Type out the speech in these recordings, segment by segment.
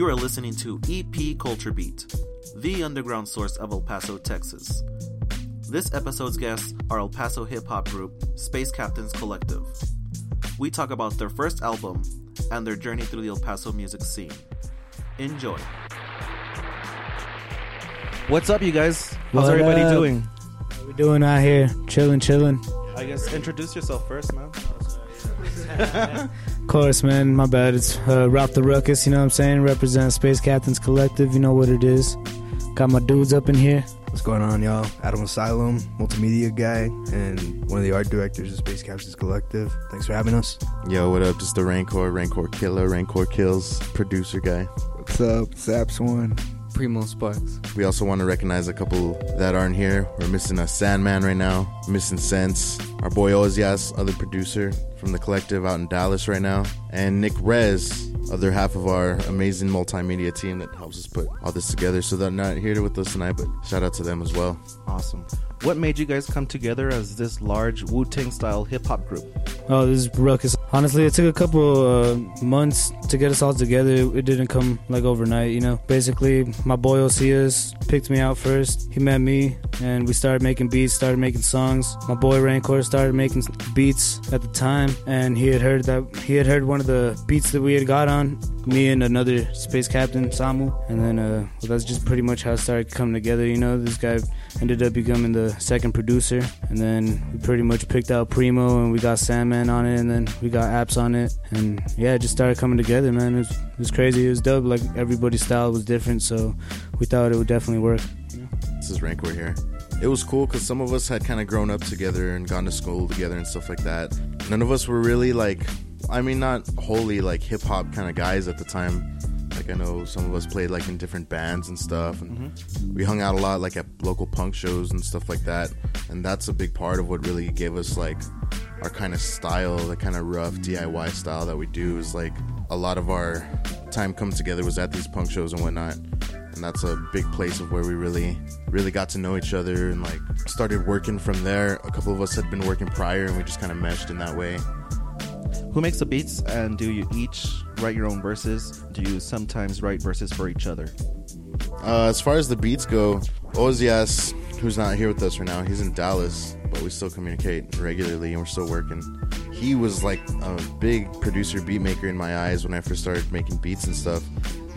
You are listening to EP Culture Beat, the underground source of El Paso, Texas. This episode's guests are El Paso hip hop group Space Captains Collective. We talk about their first album and their journey through the El Paso music scene. Enjoy. What's up, you guys? How's What everybody up? doing? What we doing out here? Chilling, chilling. I guess introduce yourself first, man. Of course, man. My bad. It's uh, Rock the Ruckus. You know what I'm saying? Represent Space Captains Collective. You know what it is. Got my dudes up in here. What's going on, y'all? Adam Asylum, multimedia guy, and one of the art directors of Space Captains Collective. Thanks for having us. Yo, what up? Just the Rancor, Rancor Killer, Rancor Kills producer guy. What's up? Apps one. Primo Sparks. We also want to recognize a couple that aren't here. We're missing a Sandman right now, missing Sense, our boy Ozias, other producer from the collective out in Dallas right now, and Nick Rez, other half of our amazing multimedia team that helps us put all this together. So they're not here with us tonight, but shout out to them as well. Awesome. What made you guys come together as this large Wu Tang style hip hop group? Oh, this is Ruckus. Honestly, it took a couple uh, months to get us all together. It didn't come like overnight, you know. Basically, my boy Ozias picked me out first. He met me, and we started making beats, started making songs. My boy Rancor started making beats at the time, and he had heard that he had heard one of the beats that we had got on. Me and another space captain, Samu, and then uh, well, that's just pretty much how it started coming together. You know, this guy ended up becoming the second producer, and then we pretty much picked out Primo, and we got Sandman on it, and then we got Apps on it, and yeah, it just started coming together, man. It was, it was crazy. It was dope. Like everybody's style was different, so we thought it would definitely work. This is Rank. We're here. It was cool because some of us had kind of grown up together and gone to school together and stuff like that. None of us were really like, I mean, not wholly like hip hop kind of guys at the time. Like I know some of us played like in different bands and stuff, and mm-hmm. we hung out a lot like at local punk shows and stuff like that. And that's a big part of what really gave us like our kind of style, the kind of rough DIY style that we do. Is like a lot of our time come together was at these punk shows and whatnot and that's a big place of where we really really got to know each other and like started working from there a couple of us had been working prior and we just kind of meshed in that way Who makes the beats, and do you each write your own verses? Do you sometimes write verses for each other? uh, as far as the beats go ozias who's not here with us right now he's in dallas but we still communicate regularly and we're still working he was like a big producer beat maker in my eyes when i first started making beats and stuff.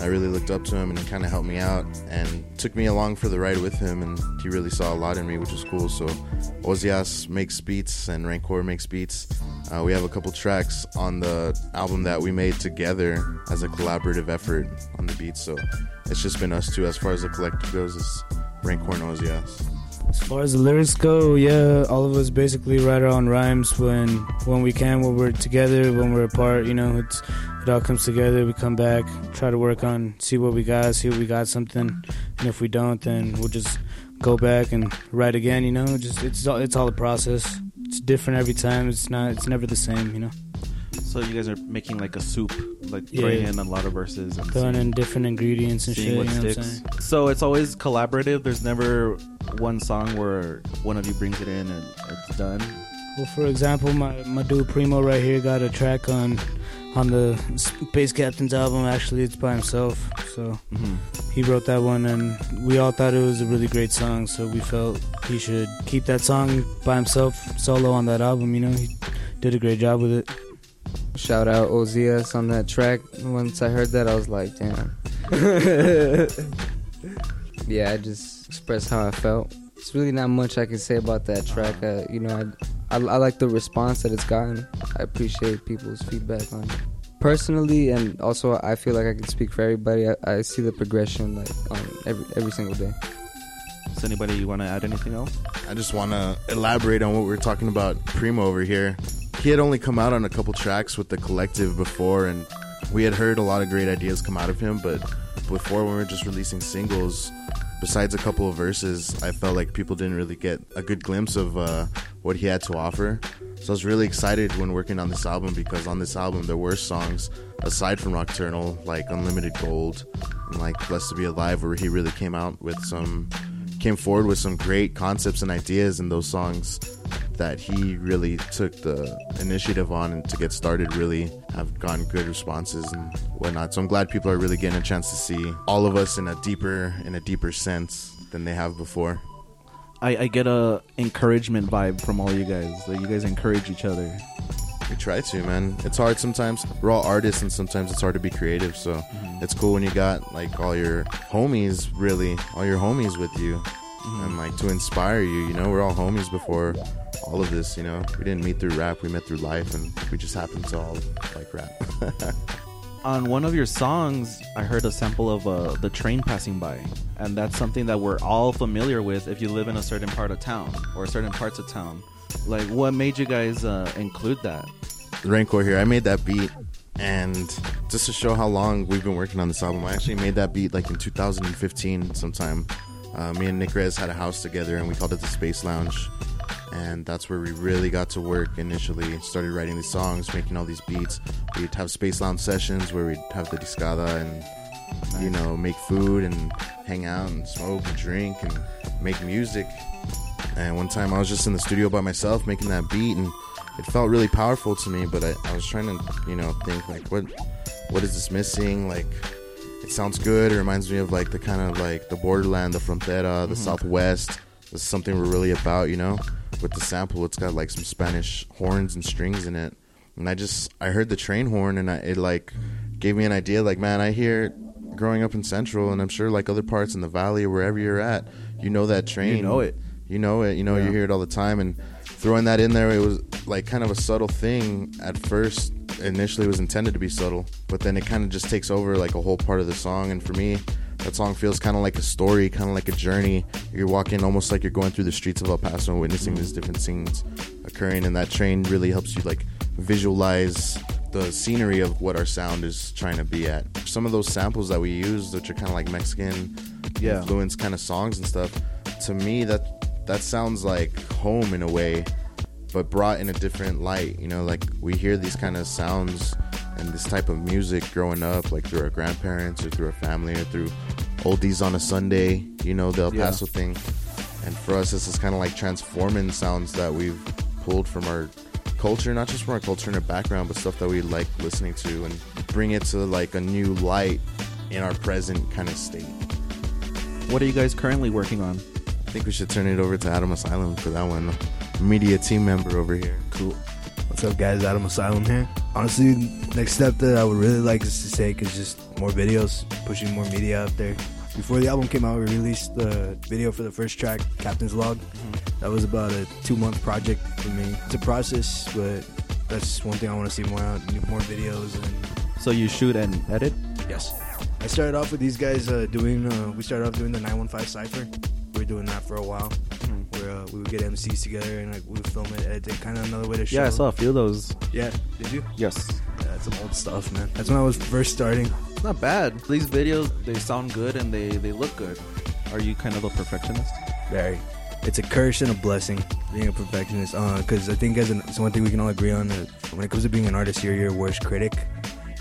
I really looked up to him and he kind of helped me out and took me along for the ride with him and he really saw a lot in me which was cool. So Ozias makes beats and Rancor makes beats. Uh, we have a couple tracks on the album that we made together as a collaborative effort on the beats so it's just been us two as far as the collective goes is Rancor and Ozias As far as the lyrics go, yeah, all of us basically write our own rhymes when when we can, when we're together, when we're apart. You know, it's it all comes together. We come back, try to work on, see what we got, see if we got something, and if we don't, then we'll just go back and write again. You know, just it's all it's all a process. It's different every time. It's not. It's never the same. You know, So you guys are making like a soup, like Yeah. throwing in a lot of verses and throwing in different ingredients and shit. You know what I'm So it's always collaborative. There's never one song where one of you brings it in and it's done. Well, for example, my my dude Primo right here got a track on on the Space Captain's album. Actually, it's by himself. So Mm-hmm. he wrote that one, and we all thought it was a really great song. So we felt he should keep that song by himself, solo on that album. You know, he did a great job with it. Shout out Ozias on that track. Once I heard that, I was like, damn. yeah, I just expressed how I felt. It's really not much I can say about that track. Uh, you know, I, I, I like the response that it's gotten. I appreciate people's feedback on it. Personally, and also I feel like I can speak for everybody. I, I see the progression like on every every single day. Does anybody want to add anything else? I just want to elaborate on what we are talking about Primo over here. He had only come out on a couple tracks with the collective before, and we had heard a lot of great ideas come out of him. But before, when we were just releasing singles, besides a couple of verses, I felt like people didn't really get a good glimpse of uh, what he had to offer. So I was really excited when working on this album because on this album there were songs aside from Nocturnal, like Unlimited Gold and like Blessed to Be Alive, where he really came out with some came forward with some great concepts and ideas in those songs that he really took the initiative on and to get started really have gotten good responses and whatnot. So I'm glad people are really getting a chance to see all of us in a deeper in a deeper sense than they have before. I, I get a encouragement vibe from all you guys. That you guys encourage each other. We try to, man. It's hard sometimes. We're all artists, and sometimes it's hard to be creative. So mm-hmm. it's cool when you got like all your homies, really, all your homies with you, and like to inspire you. You know, we're all homies before all of this. You know, we didn't meet through rap. We met through life, and we just happened to all like rap. On one of your songs, I heard a sample of uh, the train passing by, and that's something that we're all familiar with if you live in a certain part of town or certain parts of town. Like, what made you guys uh, include that? Rancor here. I made that beat, and just to show how long we've been working on this album, I actually made that beat like in 2015 sometime. Uh, me and Nick Rez had a house together, and we called it the Space Lounge. And that's where we really got to work initially. Started writing these songs, making all these beats. We'd have Space Lounge sessions where we'd have the discada and, you know, make food and hang out and smoke and drink and make music. And one time I was just in the studio by myself making that beat, and it felt really powerful to me. But I, I was trying to, you know, think like, what, what is this missing? Like, it sounds good. It reminds me of like the kind of like the borderland, the frontera, the mm-hmm. Southwest. This is something we're really about, you know. With the sample, it's got like some Spanish horns and strings in it, and I just I heard the train horn, and I, it like gave me an idea. Like, man, I hear growing up in Central, and I'm sure like other parts in the valley or wherever you're at, you know that train. You know it. You know it. You know Yeah. you hear it all the time, and throwing that in there, it was like kind of a subtle thing at first. Initially, was intended to be subtle, but then it kind of just takes over like a whole part of the song. And for me, that song feels kind of like a story, kind of like a journey. You're walking almost like you're going through the streets of El Paso and witnessing these different scenes occurring, and that train really helps you like visualize the scenery of what our sound is trying to be at. Some of those samples that we use, which are kind of like Mexican Yeah. influence kind of songs and stuff, to me that that sounds like home in a way, but brought in a different light. You know, like we hear these kind of sounds and this type of music growing up, like through our grandparents or through our family or through oldies on a Sunday. You know, the El Yeah. Paso thing. And for us, this is kind of like transforming sounds that we've pulled from our culture, not just from our culture and our background, but stuff that we like listening to and bring it to like a new light in our present kind of state. What are you guys currently working on? I think we should turn it over to Adam Asylum for that one. Media team member over here. Cool. What's up, guys? Adam Asylum here. Honestly, next step that I would really like us to take is just more videos, pushing more media out there. Before the album came out, we released the video for the first track, Captain's Log. That was about a two month project for me. It's a process, but that's one thing I want to see more out, more videos and So you shoot and edit? Yes. I started off with these guys uh, doing. Uh, we started off doing the 915 cipher. We were doing that for a while. Uh, we would get MCs together and like we would film it, edit it. Kind of another way to show. Yeah, I saw a few of those. Yeah. Did you? Yes. Yeah, that's some old stuff, man. That's when I was first starting. It's not bad. These videos, they sound good and they, they look good. Are you kind of a perfectionist? Very. It's a curse and a blessing being a perfectionist. Because I think as an, it's one thing we can all agree on. That when it comes to being an artist, you're your worst critic.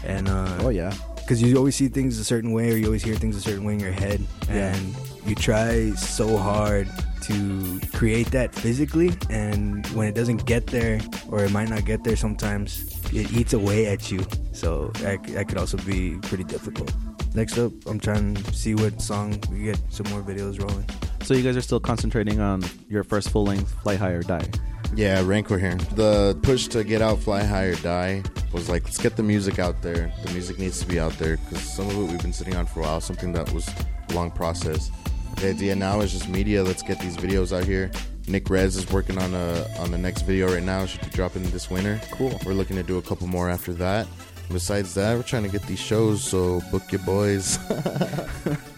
And uh, Oh, yeah. because you always see things a certain way or you always hear things a certain way in your head Yeah. and you try so hard to create that physically and when it doesn't get there or it might not get there sometimes it eats away at you so that, that could also be pretty difficult next up i'm trying to see what song we get some more videos rolling So you guys are still concentrating on your first full length Fly High or Die. Yeah, Rancor here. The push to get out, fly high, or die was like, let's get the music out there. The music needs to be out there because some of it we've been sitting on for a while, something that was a long process. The idea now is just media. Let's get these videos out here. Nick Rez is working on a on the next video right now. Should be dropping this winter. Cool. We're looking to do a couple more after that. Besides that, we're trying to get these shows. So book your boys.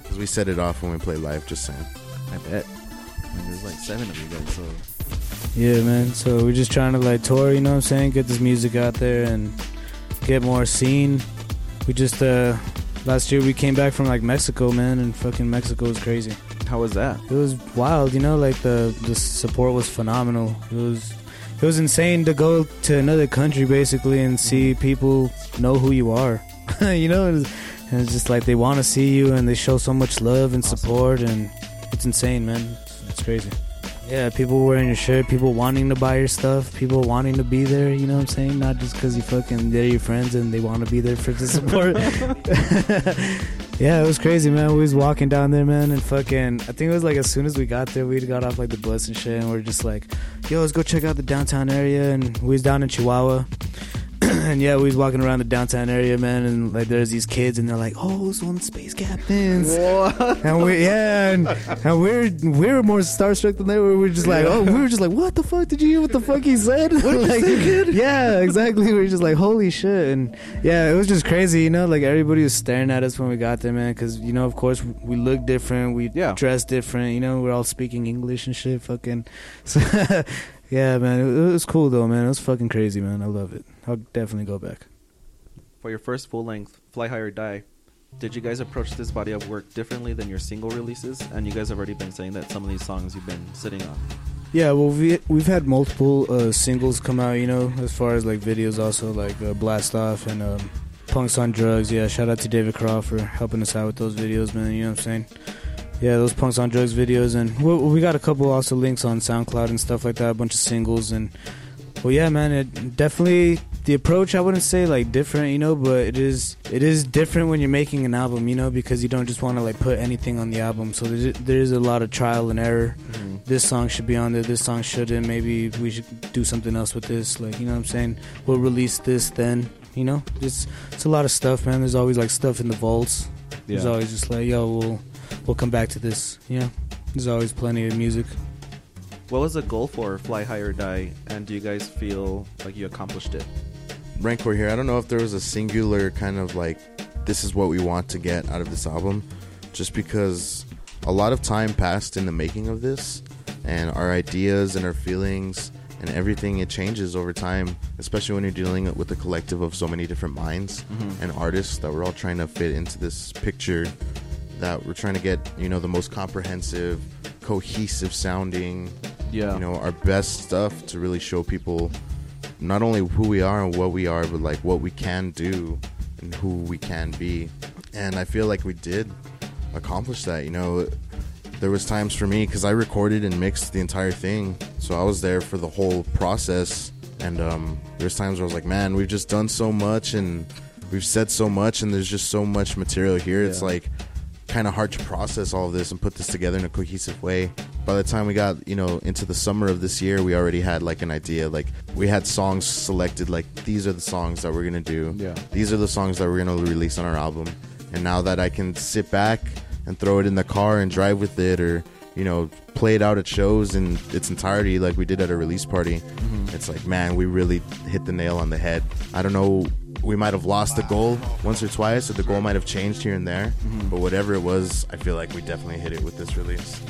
Because we set it off when we play live. Just saying. I bet. I mean, there's like seven of you guys, so Yeah, man. So we're just trying to like tour, you know what I'm saying? Get this music out there and get more seen. We just uh last year we came back from like Mexico, man, and fucking Mexico was crazy. How was that? It was wild, you know, like the the support was phenomenal. It was it was insane to go to another country basically and see mm-hmm. people know who you are. you know, and it's, just like they want to see you and they show so much love and support and it's insane, man. It's, it's crazy. Yeah, people wearing your shirt, people wanting to buy your stuff, people wanting to be there. You know what I'm saying? Not just because you fucking they're your friends and they want to be there for the support. yeah, it was crazy, man. We was walking down there, man, and fucking. I think it was like as soon as we got there, we got off like the bus and shit, and we are just like, "Yo, let's go check out the downtown area." And we was down in Chihuahua. and yeah, we was walking around the downtown area, man, and like there's these kids, and they're like, "Oh, it's one of the space captains." What? And we, yeah, and, and we're we were more starstruck than they were. We are just like, oh, we were just like, "What the fuck? Did you hear what the fuck he said?" What like, yeah, exactly. We were just like, "Holy shit!" And yeah, it was just crazy, you know. Like everybody was staring at us when we got there, man, because you know, of course, we look different, we yeah. dress different, you know. We're all speaking English and shit, fucking. So, yeah, man, it, it was cool though, man. It was fucking crazy, man. I love it. I'll definitely go back. For your first full length, Fly High or Die, did you guys approach this body of work differently than your single releases? And you guys have already been saying that some of these songs you've been sitting on. Yeah, well, we we've had multiple uh, singles come out, you know, as far as like videos, also like uh, Blast Off and um, Punks on Drugs. Yeah, shout out to David Crow for helping us out with those videos, man. You know what I'm saying? Yeah, those Punks on Drugs videos, and we, we got a couple also links on SoundCloud and stuff like that, a bunch of singles, and well, yeah, man, it definitely the approach I wouldn't say like different, you know, but it is it is different when you're making an album, you know, because you don't just want to like put anything on the album. So there's there's a lot of trial and error. Mm-hmm. This song should be on there. This song shouldn't. Maybe we should do something else with this. Like you know what I'm saying? We'll release this then. You know, it's it's a lot of stuff, man. There's always like stuff in the vaults. Yeah. There's always just like yo, we'll we'll come back to this. You know, there's always plenty of music. What was the goal for Fly High or Die, and do you guys feel like you accomplished it? Rancor here. I don't know if there was a singular kind of like, this is what we want to get out of this album, just because a lot of time passed in the making of this, and our ideas and our feelings and everything it changes over time, especially when you're dealing with a collective of so many different minds mm-hmm. and artists that we're all trying to fit into this picture that we're trying to get, you know, the most comprehensive, cohesive sounding, yeah, you know, our best stuff to really show people not only who we are and what we are, but like what we can do and who we can be. And I feel like we did accomplish that. You know, there was times for me because I recorded and mixed the entire thing, so I was there for the whole process. And um, there's times where I was like, man, we've just done so much and we've said so much, and there's just so much material here. Yeah. It's like kind of hard to process all of this and put this together in a cohesive way. By the time we got, you know, into the summer of this year, we already had like an idea. Like we had songs selected like these are the songs that we're to do. Yeah. These are the songs that we're to release on our album. And now that I can sit back and throw it in the car and drive with it or you know, play it out at shows in its entirety like we did at a release party. Mm-hmm. It's like, man, we really hit the nail on the head. I don't know we might have lost the goal once or twice, or the goal might have changed here and there. Mm-hmm. But whatever it was, I feel like we definitely hit it with this release.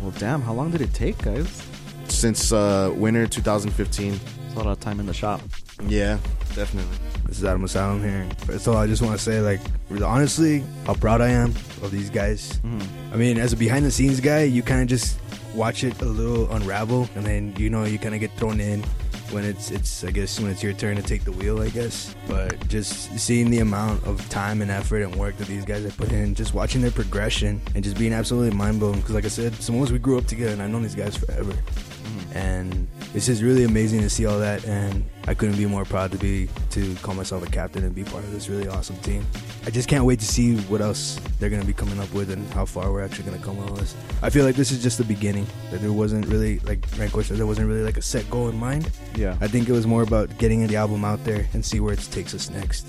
Well, damn, how long did it take, guys? Since uh, winter 2015. It's a lot of time in the shop. Yeah, definitely. This is Adam Asylum here. So I just want to say, like, honestly, how proud I am of these guys. Mm-hmm. I mean, as a behind the scenes guy, you kind of just watch it a little unravel, and then you know you kind of get thrown in when it's it's I guess when it's your turn to take the wheel, I guess. But just seeing the amount of time and effort and work that these guys have put in, just watching their progression and just being absolutely mind blown. Because like I said, some of us we grew up together, and I've known these guys forever. Mm-hmm. And it's just really amazing to see all that, and I couldn't be more proud to be to call myself a captain and be part of this really awesome team. I just can't wait to see what else they're gonna be coming up with and how far we're actually gonna come on this. I feel like this is just the beginning. That there wasn't really like Rancor said, there wasn't really like a set goal in mind. Yeah, I think it was more about getting the album out there and see where it takes us next.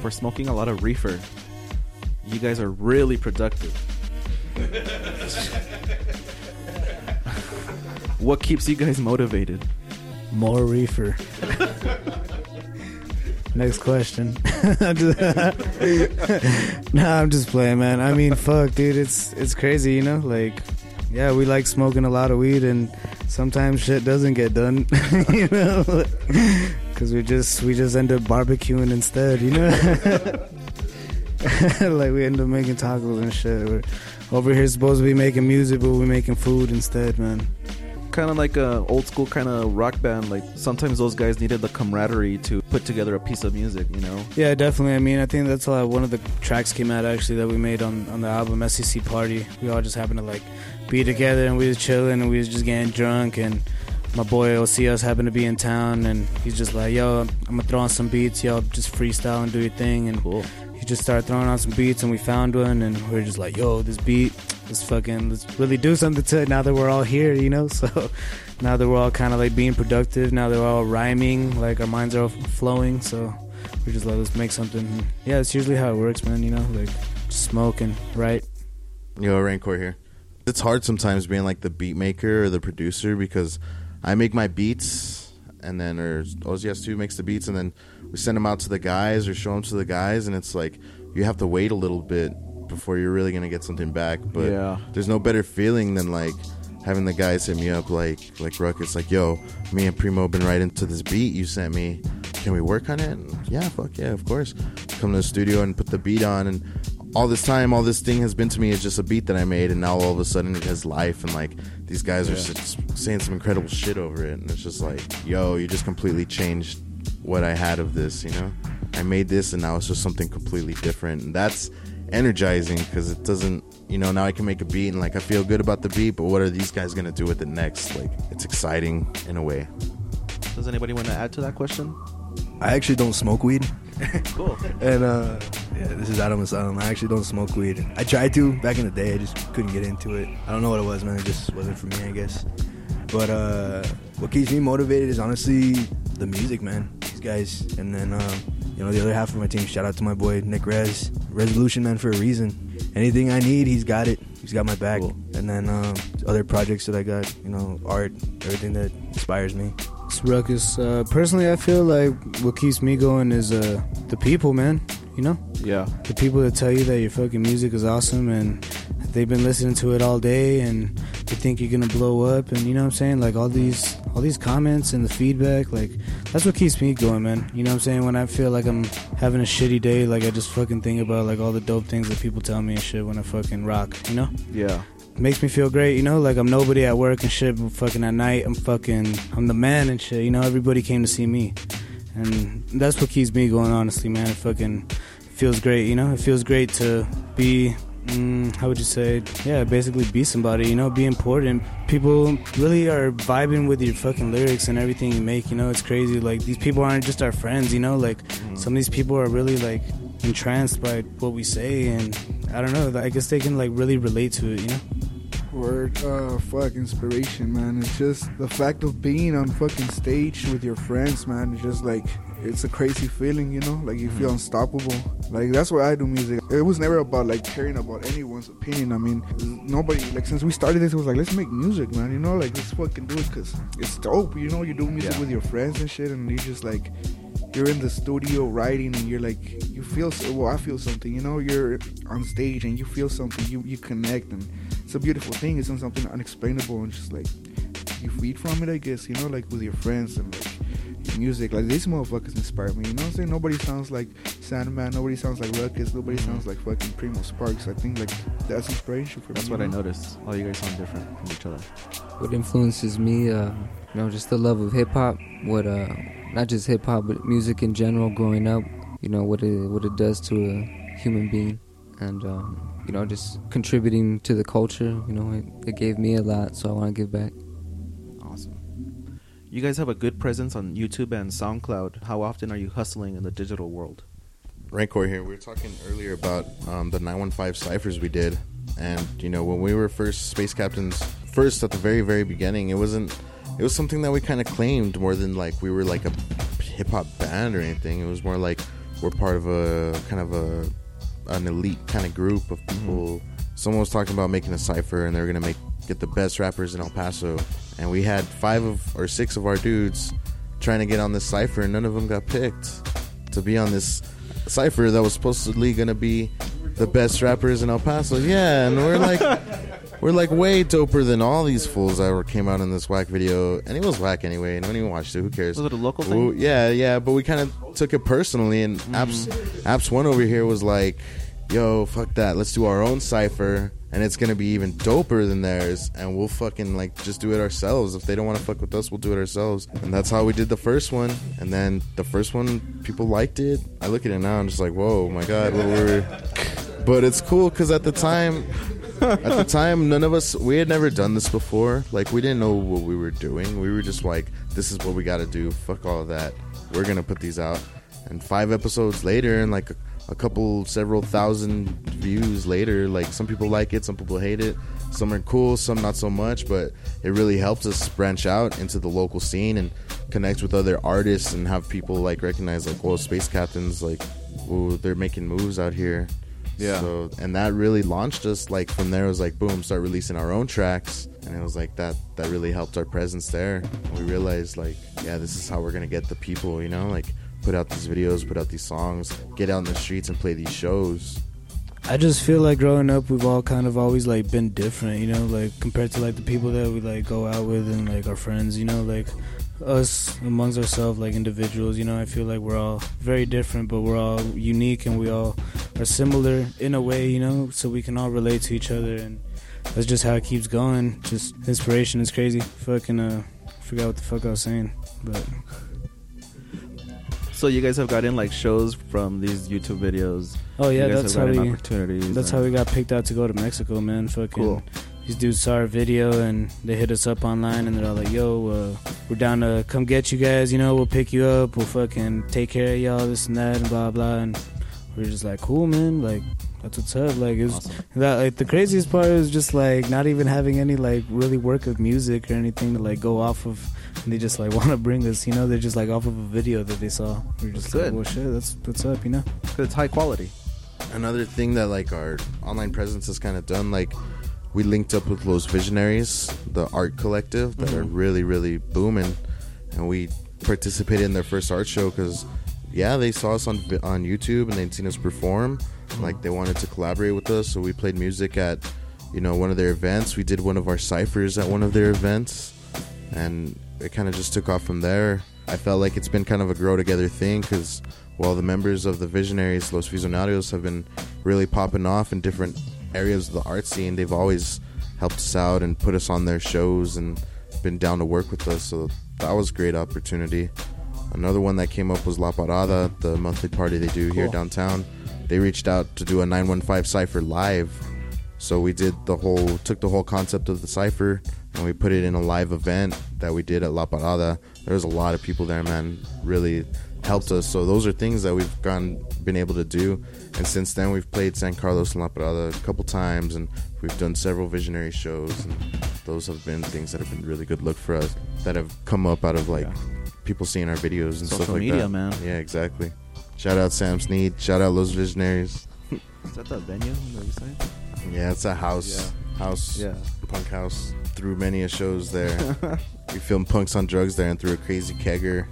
For smoking a lot of reefer, you guys are really productive. what keeps you guys motivated? More reefer. Next question. nah, I'm just playing, man. I mean, fuck, dude. It's it's crazy, you know. Like, yeah, we like smoking a lot of weed, and sometimes shit doesn't get done, you know, because we just we just end up barbecuing instead, you know. like we end up making tacos and shit. We're over here supposed to be making music, but we're making food instead, man kind of like a old school kind of rock band. Like sometimes those guys needed the camaraderie to put together a piece of music. You know? Yeah, definitely. I mean, I think that's how one of the tracks came out actually that we made on, on the album SEC Party. We all just happened to like be together and we was chilling and we was just getting drunk and my boy Ozias happened to be in town and he's just like, yo, I'm gonna throw on some beats, yo, just freestyle and do your thing and Cool. he just started throwing on some beats and we found one and we are just like, yo, this beat, let's fucking let's really do something to it now that we're all here, you know? So now that we're all kind of like being productive, now that we're all rhyming, like our minds are all flowing, so we're just like, let's make something. Yeah, it's usually how it works, man, you know? Like smoke and write. Yo, Rancor here. It's hard sometimes being like the beat maker or the producer because I make my beats and then or OZS2 makes the beats and then we send them out to the guys or show them to the guys and it's like you have to wait a little bit before you're really gonna get something back. But Yeah. there's no better feeling than like having the guys hit me up like like Ruckus like yo me and Primo been right into this beat you sent me. Can we work on it? And, yeah fuck yeah of course. Come to the studio and put the beat on and all this time all this thing has been to me is just a beat that I made and now all of a sudden it has life and like these guys are s- saying some incredible shit over it and it's just like yo you just completely changed what I had of this you know? I made this and now it's just something completely different. And that's energizing because it doesn't you know now i can make a beat and like i feel good about the beat but what are these guys gonna do with it next like it's exciting in a way Does anybody want to add to that question? I actually don't smoke weed. Cool. And uh, yeah, this is Adam Asylum. I actually don't smoke weed. I tried to back in the day. I just couldn't get into it. I don't know what it was, man. It just wasn't for me, I guess. But uh, what keeps me motivated is honestly the music, man. These guys, and then uh, you know the other half of my team. Shout out to my boy Nick Rez, Resolution Man for a reason. Anything I need, he's got it. He's got my back. Cool. And then um, other projects that I got, you know, art, everything that inspires me. It's Ruckus. Uh, personally, I feel like what keeps me going is uh, the people, man. You know? Yeah. the people that tell you that your fucking music is awesome and they've been listening to it all day and they think you're gonna blow up and you know what I'm saying like all these all these comments and the feedback like that's what keeps me going man you know what I'm saying when I feel like I'm having a shitty day like I just fucking think about like all the dope things that people tell me and shit when I fucking rock you know Yeah. makes me feel great, you know, like I'm nobody at work and shit, but fucking at night I'm fucking I'm the man and shit, you know, everybody came to see me. And that's what keeps me going honestly, man. It fucking feels great, you know? It feels great to be mm, how would you say? Yeah, basically be somebody, you know, be important. People really are vibing with your fucking lyrics and everything you make, you know, it's crazy. Like these people aren't just our friends, you know, like some of these people are really like entranced by what we say and I don't know, I guess they can like really relate to it, you know? Word, uh, fuck inspiration, man. It's just the fact of being on fucking stage with your friends, man. It's just like it's a crazy feeling, you know. Like you feel mm-hmm. unstoppable. Like that's why I do music. It was never about like caring about anyone's opinion. I mean, nobody like since we started this, it was like let's make music, man. You know, like let's fucking do it because it's dope. You know, you do music Yeah. with your friends and shit, and you just like you're in the studio writing and you're like you feel so well i feel something you know you're on stage and you feel something you you connect and it's a beautiful thing it's something unexplainable and just like you feed from it i guess you know like with your friends and like music like these motherfuckers inspire me you know what i'm saying nobody sounds like sandman nobody sounds like ruckus nobody sounds like fucking primo sparks i think like that's inspiration for That's me That's what you I noticed. All you guys sound different from each other. What influences me, uh, you know, just the love of hip hop. What, uh, not just hip hop, but music in general. Growing up, you know what it what it does to a human being, and um, you know, just contributing to the culture. You know, it, it gave me a lot, so I want to give back. You guys have a good presence on YouTube and SoundCloud. How often are you hustling in the digital world? Rancor here. We were talking earlier about um, the 915 ciphers we did, and you know when we were first space captains, first at the very very beginning, it wasn't. It was something that we kind of claimed more than like we were like a hip hop band or anything. It was more like we're part of a kind of a an elite kind of group of people. Someone was talking about making a cipher, and they were gonna make get the best rappers in El Paso, and we had five of or six of our dudes trying to get on this cipher, and none of them got picked to be on this cipher that was supposedly gonna be the best rappers in El Paso. Yeah, and we're like, we're like way doper than all these fools that were, came out in this whack video, and it was whack anyway. No one even watched it. Who cares? Was it a local thing? yeah, yeah, but we kind of took it personally, and Mm-hmm. Apps Apps One over here was like, "Yo, fuck that. Let's do our own cipher." And it's gonna be even doper than theirs and we'll fucking like just do it ourselves. If they don't want to fuck with us we'll do it ourselves. And that's how we did the first one and then the first one people liked it. I look at it now and just like whoa my god what were but it's cool because at the time at the time none of us we had never done this before. Like we didn't know what we were doing. We were just like this is what we got to do. Fuck all of that. We're gonna put these out. And five episodes later and like a, a couple several thousand views later. Like some people like it some people hate it. Some are cool some not so much but it really helps us branch out into the local scene and connect with other artists and have people like recognize like oh space captains like oh they're making moves out here. Yeah. so and that really launched us like from there it was like boom start releasing our own tracks. And it was like that that really helped our presence there. We realized like yeah this is how we're gonna get the people you know? Like put out these videos put out these songs get out in the streets and play these shows I just feel like growing up, we've all kind of always like been different, you know, like compared to like the people that we like go out with and like our friends, you know, like us amongst ourselves, like individuals, you know. I feel like we're all very different, but we're all unique and we all are similar in a way, you know, so we can all relate to each other, and that's just how it keeps going. Just inspiration is crazy. Fucking uh, forgot what the fuck I was saying, but So you guys have gotten like shows from these YouTube videos. oh yeah, that's how we. opportunities. That's how we got picked out to go to Mexico, man. Fucking Cool. these dudes saw our video and they hit us up online and they're all like, "Yo, uh, we're down to come get you guys. You know, we'll pick you up. We'll fucking take care of y'all, this and that, and blah blah." And we are just like, "Cool, man. Like, that's what's up." Like, it was Awesome. that. Like, the craziest part is just like not even having any like really work of music or anything to like go off of. And they just like want to bring us, you know. They're just like off of a video that they saw. We're just That's like, good. "Well, shit, that's what's up," you know. 'Cause it's high quality. another thing that like our online presence has kind of done like we linked up with Los Visionarios, the art collective that are mm-hmm. really really booming, and we participated in their first art show because yeah they saw us on on YouTube and they'd seen us perform, mm-hmm. like they wanted to collaborate with us, so we played music at you know one of their events. We did one of our ciphers at one of their events, and it kind of just took off from there. I felt like it's been kind of a grow together thing because while the members of the Visionaries, Los Visionarios, have been really popping off in different areas of the art scene, they've always helped us out and put us on their shows and been down to work with us. So that was a great opportunity. Another one that came up was La Parada, the monthly party they do here downtown. They reached out to do a 915 cipher live. So we did the whole, took the whole concept of the cipher and we put it in a live event that we did at La Parada. There was a lot of people there, man. Really helped us. So those are things that we've gone, been able to do. And since then, we've played San Carlos and La Parada a couple times, and we've done several visionary shows. And those have been things that have been really good look for us. That have come up out of like Yeah. people seeing our videos and Social stuff like media, that. man. Yeah, exactly. Shout out Sam Sneed. Shout out Los Visionarios. Is that the venue that you say? Yeah, it's a house. House. Yeah. Punk house. Threw many a shows there. we filmed punks on drugs there and threw a crazy kegger.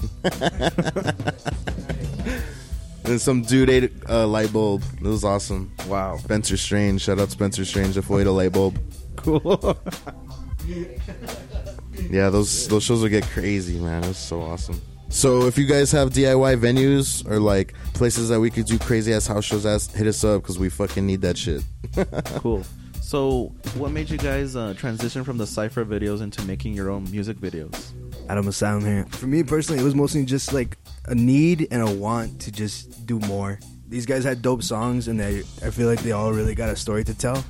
and some dude ate a light bulb. It was awesome. Wow. Spencer Strange. Shout out Spencer Strange if we ate a light bulb. Cool. Yeah, those those shows will get crazy, man. It was so awesome. So if you guys have DIY venues or like places that we could do crazy ass house shows, ass hit us up because we fucking need that shit. cool. So, what made you guys uh, transition from the cipher videos into making your own music videos? Adam Asylum here. For me personally, it was mostly just like a need and a want to just do more. These guys had dope songs, and they I feel like they all really got a story to tell.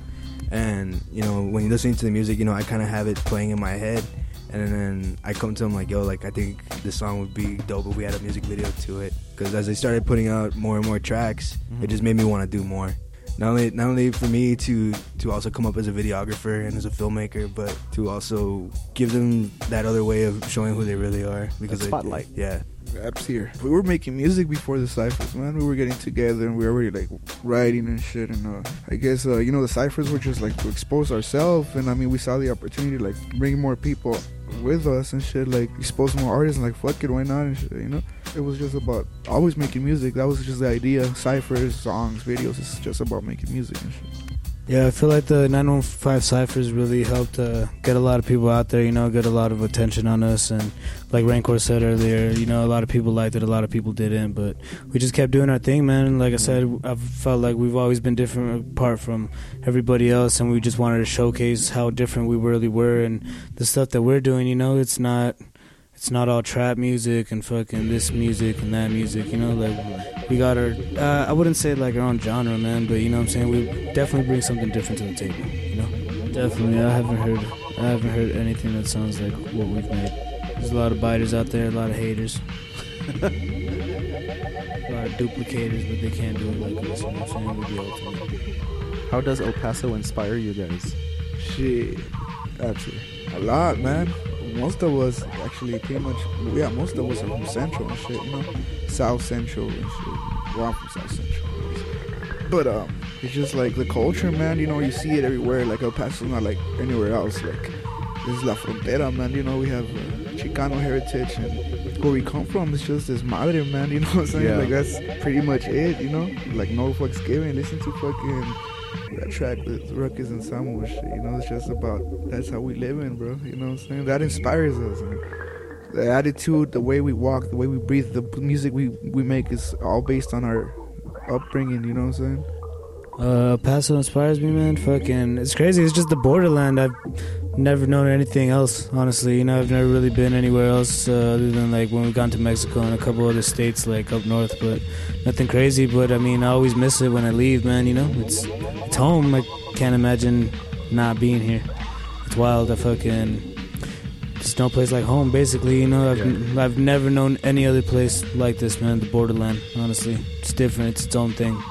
And you know, when you're listening to the music, you know, I kind of have it playing in my head, and then I come to them like, yo, like I think this song would be dope if we had a music video to it. Because as I started putting out more and more tracks, it just made me want to do more. Not only not only for me to to also come up as a videographer and as a filmmaker, but to also give them that other way of showing who they really are. Because That they- spotlight. yeah. Apps here. We were making music before the ciphers, man. We were getting together and we were already like writing and shit. And uh, I guess uh, you know the ciphers were just like to expose ourselves. And I mean, we saw the opportunity to like bring more people with us and shit. Like expose more artists and like fuck it, why not? And shit, you know. It was just about always making music. That was just the idea. Ciphers, songs, videos. It's just about making music and shit. Yeah, I feel like the 915 ciphers really helped uh, get a lot of people out there, you know, get a lot of attention on us. And like Rancor said earlier, you know, a lot of people liked it, a lot of people didn't. But we just kept doing our thing, man. And like I said, I felt like we've always been different apart from everybody else. And we just wanted to showcase how different we really were. And the stuff that we're doing, you know, it's not. It's not all trap music and fucking this music and that music, you know. Like we got our, uh, I wouldn't say like our own genre, man, but you know what I'm saying. We definitely bring something different to the table, you know. Definitely, I haven't heard, I haven't heard anything that sounds like what we've made. There's a lot of biters out there, a lot of haters, a lot of duplicators, but they can't do it like us. You know what I'm saying? We're the ultimate. How does El Paso inspire you guys? Shit, that's a lot, man. Most of us actually pretty much, yeah, most of us are from Central and shit, you know, South Central and shit. Well, I'm from South Central. But um, it's just like the culture, man. You know, you see it everywhere. Like El Paso's not like anywhere else. Like this is La Frontera, man. You know, we have uh, Chicano heritage and where we come from it's just this madre, man. You know what I'm saying? Yeah. Like that's pretty much it. You know, like no fucks given. Listen to fucking that track with Ruckus and shit. You know, it's just about that's how we live in, bro. You know what I'm saying? That inspires us. The attitude, the way we walk, the way we breathe, the music we we make is all based on our upbringing. You know what I'm saying? Uh, Paso inspires me, man. Fucking, it's crazy. It's just the borderland. I've never known anything else, honestly. You know, I've never really been anywhere else uh, other than like when we've gone to Mexico and a couple other states, like up north. But nothing crazy. But I mean, I always miss it when I leave, man. You know, it's it's home. I can't imagine not being here. It's wild. I fucking. There's no place like home, basically. You know, I've I've never known any other place like this, man. The borderland, honestly, it's different. It's its own thing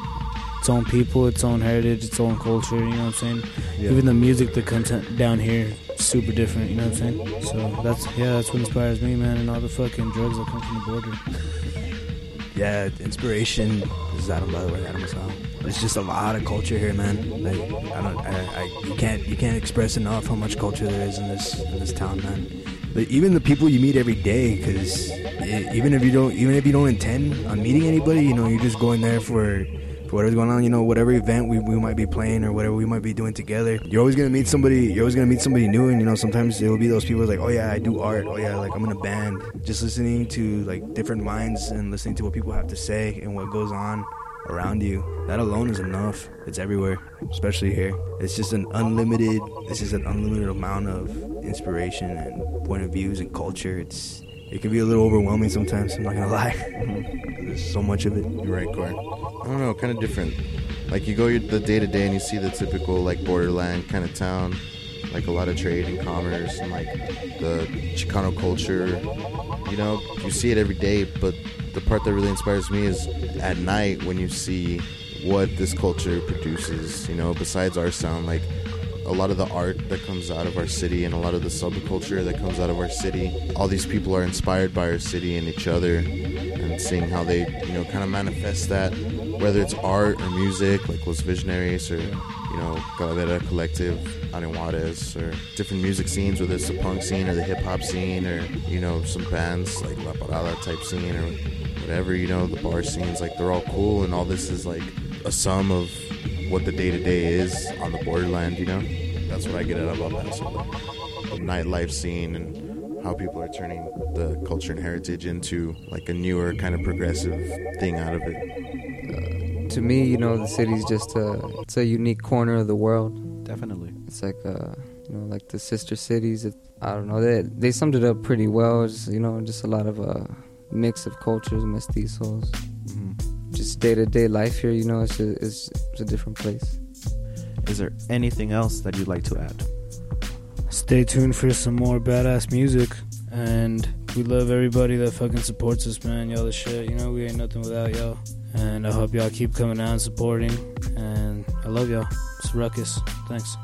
its own people, its own heritage, its own culture. You know what I'm saying? Even the music that comes down here, super different. You know what I'm saying? So that's yeah, that's what inspires me, man, and all the fucking drugs that come from the border. Yeah, inspiration. This is Adam, by the way. Adam Asylum. There's just a lot of culture here, man. Like I don't, I, I, you can't, you can't express enough how much culture there is in this, in this town, man. But even the people you meet every day, because eh, even if you don't, even if you don't intend on meeting anybody, you know, you're just going there for whatever's going on. You know, whatever event we, we might be playing or whatever we might be doing together. You're always gonna meet somebody. You're always gonna meet somebody new, and you know, sometimes it will be those people like, oh yeah, I do art. Oh yeah, like I'm in a band. Just listening to like different minds and listening to what people have to say and what goes on around you. That alone is enough. It's everywhere, especially here. It's just an unlimited. It's just an unlimited amount of inspiration and point of views and culture. It's it can be a little overwhelming sometimes. I'm not gonna lie. There's so much of it. You're right, Corey. I don't know, kind of different. Like you go the day to day and you see the typical like borderland kind of town, like a lot of trade and commerce and like the Chicano culture. You know, you see it every day, but the part that really inspires me is at night when you see what this culture produces. You know, besides our sound, like a lot of the art that comes out of our city and a lot of the subculture that comes out of our city. All these people are inspired by our city and each other and seeing how they, you know, kind of manifest that, whether it's art or music, like Los Visionarios or, you know, Calavera Collective in or different music scenes, whether it's the punk scene or the hip hop scene or, you know, some bands like La Parada type scene or whatever, you know, the bar scenes, like they're all cool and all this is like a sum of what the day to day is on the borderland, you know? That's what I get out of El Paso. The nightlife scene and how people are turning the culture and heritage into like a newer kind of progressive thing out of it. To me, you know, the city's just a it's a unique corner of the world. Definitely. It's like uh, you know, like the sister cities. It, I don't know. They they summed it up pretty well. Just you know, just a lot of uh, mix of cultures, mestizos. Just day to day life here. You know, it's a, it's, it's a different place. Is there anything else that you'd like to add? Stay tuned for some more badass music, and we love everybody that fucking supports us, man. Y'all the shit. You know, we ain't nothing without y'all. And I hope y'all keep coming out and supporting. And I love y'all. It's Ruckus. Thanks.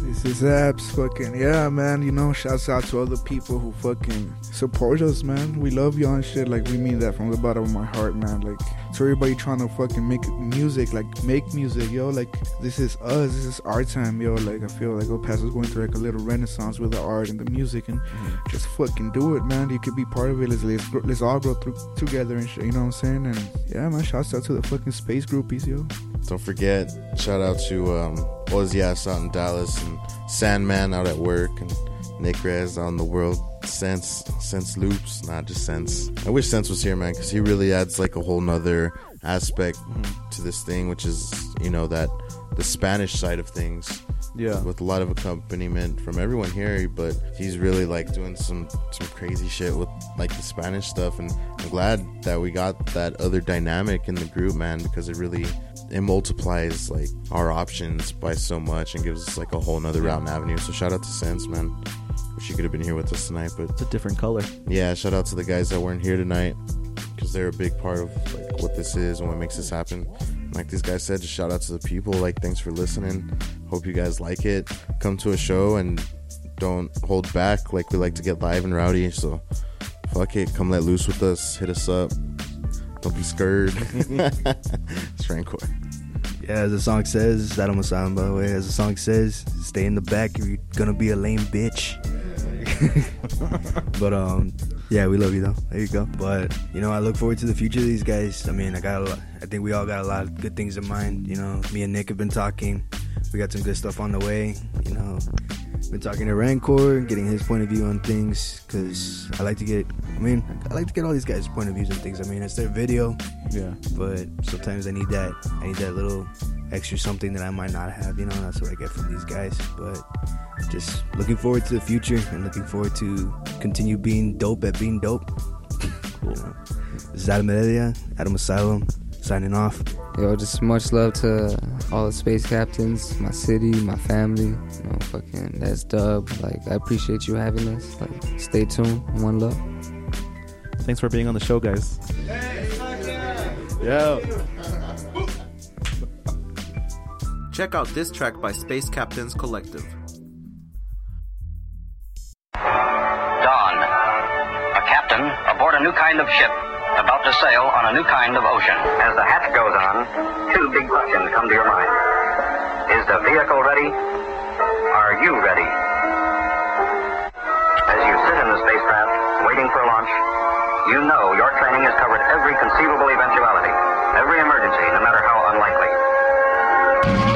This is Apps, fucking yeah, man. You know, shouts out to all the people who fucking support us, man. We love y'all and shit. Like we mean that from the bottom of my heart, man. Like to everybody trying to fucking make music, like make music, yo. Like this is us, this is our time, yo. Like I feel like El Paso's going through like a little renaissance with the art and the music, and Mm-hmm. just fucking do it, man. You could be part of it. Let's let's, grow, let's all grow through together and shit. You know what I'm saying? And yeah, man. Shouts out to the fucking space groupies, yo. Don't forget, shout out to um, Ozias out in Dallas and Sandman out at work and Nick Rez on the world. Sense, Sense Loops, not just Sense. I wish Sense was here, man, because he really adds like a whole nother aspect to this thing, which is, you know, that the Spanish side of things Yeah. with a lot of accompaniment from everyone here, but he's really like doing some some crazy shit with like the Spanish stuff, and I'm glad that we got that other dynamic in the group, man, because it really it multiplies like our options by so much and gives us like a whole nother route and avenue. So shout out to Sense, man. Wish you could have been here with us tonight, but It's a different color. yeah, shout out to the guys that weren't here tonight because they're a big part of like what this is and what makes this happen. Like these guys said, just shout out to the people. Like, thanks for listening. Hope you guys like it. Come to a show and don't hold back. Like we like to get live and rowdy. So fuck it, come let loose with us. Hit us up. Don't be scared. it's Rancor. Yeah, as the song says, Adam Asylum by the way. As the song says, stay in the back if you're gonna be a lame bitch. but um, yeah, we love you though. There you go. But you know, I look forward to the future of these guys. I mean, I got a lot. I think we all got a lot of good things in mind. You know, me and Nick have been talking. We got some good stuff on the way. You know, been talking to Rancor, getting his point of view on things. Cause I like to get. I mean, I like to get all these guys' point of views on things. I mean, it's their video Yeah. but sometimes I need that I need that little extra something that I might not have, you know, that's what I get from these guys. But just looking forward to the future and looking forward to continue being dope at being dope. You know. This is Adam Heredia, Adam Asylum, signing off. Yo, just much love to all the space captains, my city, my family. You know, fucking that's dub. Like, I appreciate you having us. Like, stay tuned. One love. Thanks for being on the show, guys. Check out this track by Space Captains Collective. Dawn. A captain aboard a new kind of ship about to sail on a new kind of ocean. As the hatch goes on, two big questions come to your mind. Is the vehicle ready? Are you ready? As you sit in the spacecraft, waiting for launch, you know your training has covered every conceivable eventuality, every emergency, no matter how unlikely.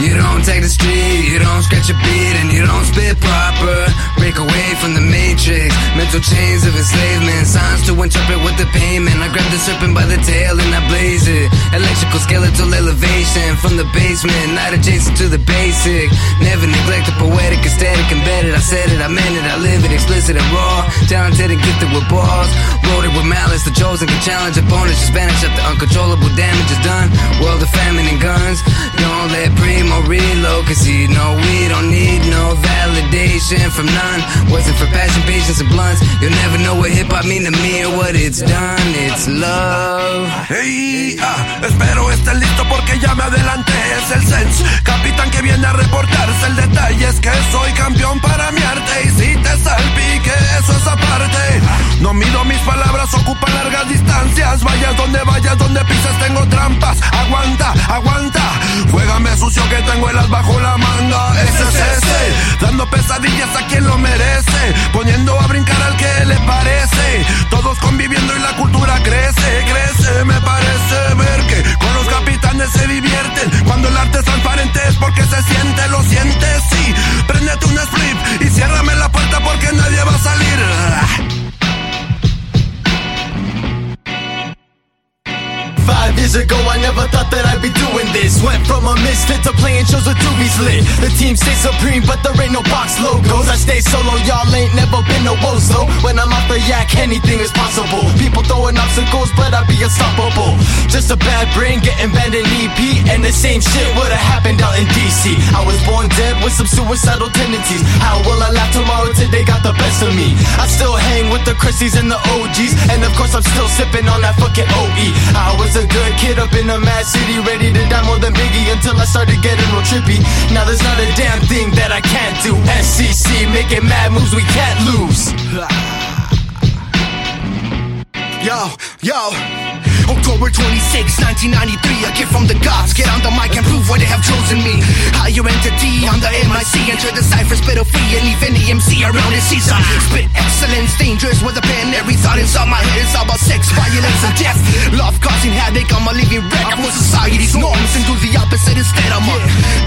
You don't take the street, you don't scratch a beat, and you don't spit proper. Break away from the matrix, mental chains of enslavement. Signs to interpret with the payment. I grab the serpent by the tail and I blaze it. Electrical skeletal elevation from the basement, not adjacent to the basic. Never neglect the poetic, aesthetic, embedded. I said it, I meant it, I live it, explicit and raw. Talented and gifted with balls. It with malice, the chosen can challenge opponents, just vanish up the uncontrollable damage is done. World of famine and guns. Don't let Primo reload, cause you know we don't need no validation from none. Wasn't for passion, patience, and blunts. You'll never know what hip hop mean to me or what it's done. It's love. Hey, ah, espero estés listo porque ya me adelanté, es el sense Capitán que viene a reportarse. El detalle es que soy campeón para mi arte. Y si te salpique, eso es aparte. No mido mis palabras, ocupa largas distancias. Vayas donde vayas, donde pises tengo trampas. Aguanta, aguanta, juégame sucio que tengo el as bajo la manga. SSS, dando pesadillas a quien lo merece, poniendo a brincar al que le parece. Todos conviviendo y la cultura crece, crece. Me parece ver que con los capitanes se divierten. Cuando el arte es transparente es porque se siente, lo sientes, sí. Préndete un split y ciérrame la puerta porque nadie va a salir. Five years ago, I never thought that I'd be doing this. Went from a misfit to playing shows with doobies lit. The team stays supreme, but there ain't no box logos. I stay solo, y'all ain't never been no though. When I'm the yak, anything is possible. People throwing obstacles, but I be unstoppable. Just a bad brain getting banned in EP, and the same shit would've happened out in DC. I was born dead with some suicidal tendencies. How will I laugh tomorrow? Today got the best of me. I still hang with the Chrissies and the OGs, and of course I'm still sipping on that fucking OE. I was a good kid up in a mad city, ready to die more than Biggie until I started getting real trippy. Now there's not a damn thing that I can't do. SCC making mad moves we can't lose. Yo, yo. October 26, 1993, a gift from the gods. Get on the mic and prove why they have chosen me. Higher entity on the cipher, leave any MC around his season. Spit excellence, dangerous with a pen. Every thought inside my head is about sex, violence, and death. Love causing havoc, I'm a living wreck for society's norms and do the opposite instead. I'm a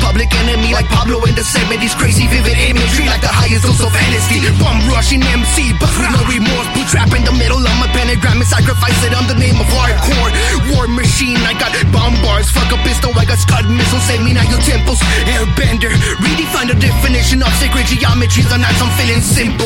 public enemy like Pablo in the 70s. Crazy, vivid imagery like the highest dose of fantasy. Bomb rushing MC, but with no remorse. Put trap in the middle of my pentagram and sacrifice it on the name of hardcore. War machine, I got bomb bars. Fuck a pistol, I got scud missiles. Save me now, your temples. Airbender, redefine the definition of sacred geometry. The nights I'm feeling simple.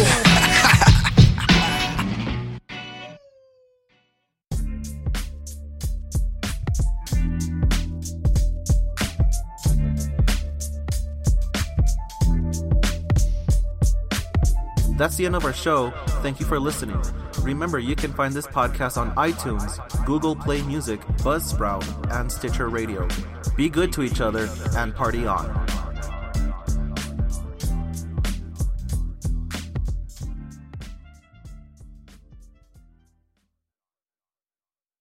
That's the end of our show. Thank you for listening. Remember, you can find this podcast on iTunes, Google Play Music, Buzzsprout, and Stitcher Radio. Be good to each other and party on.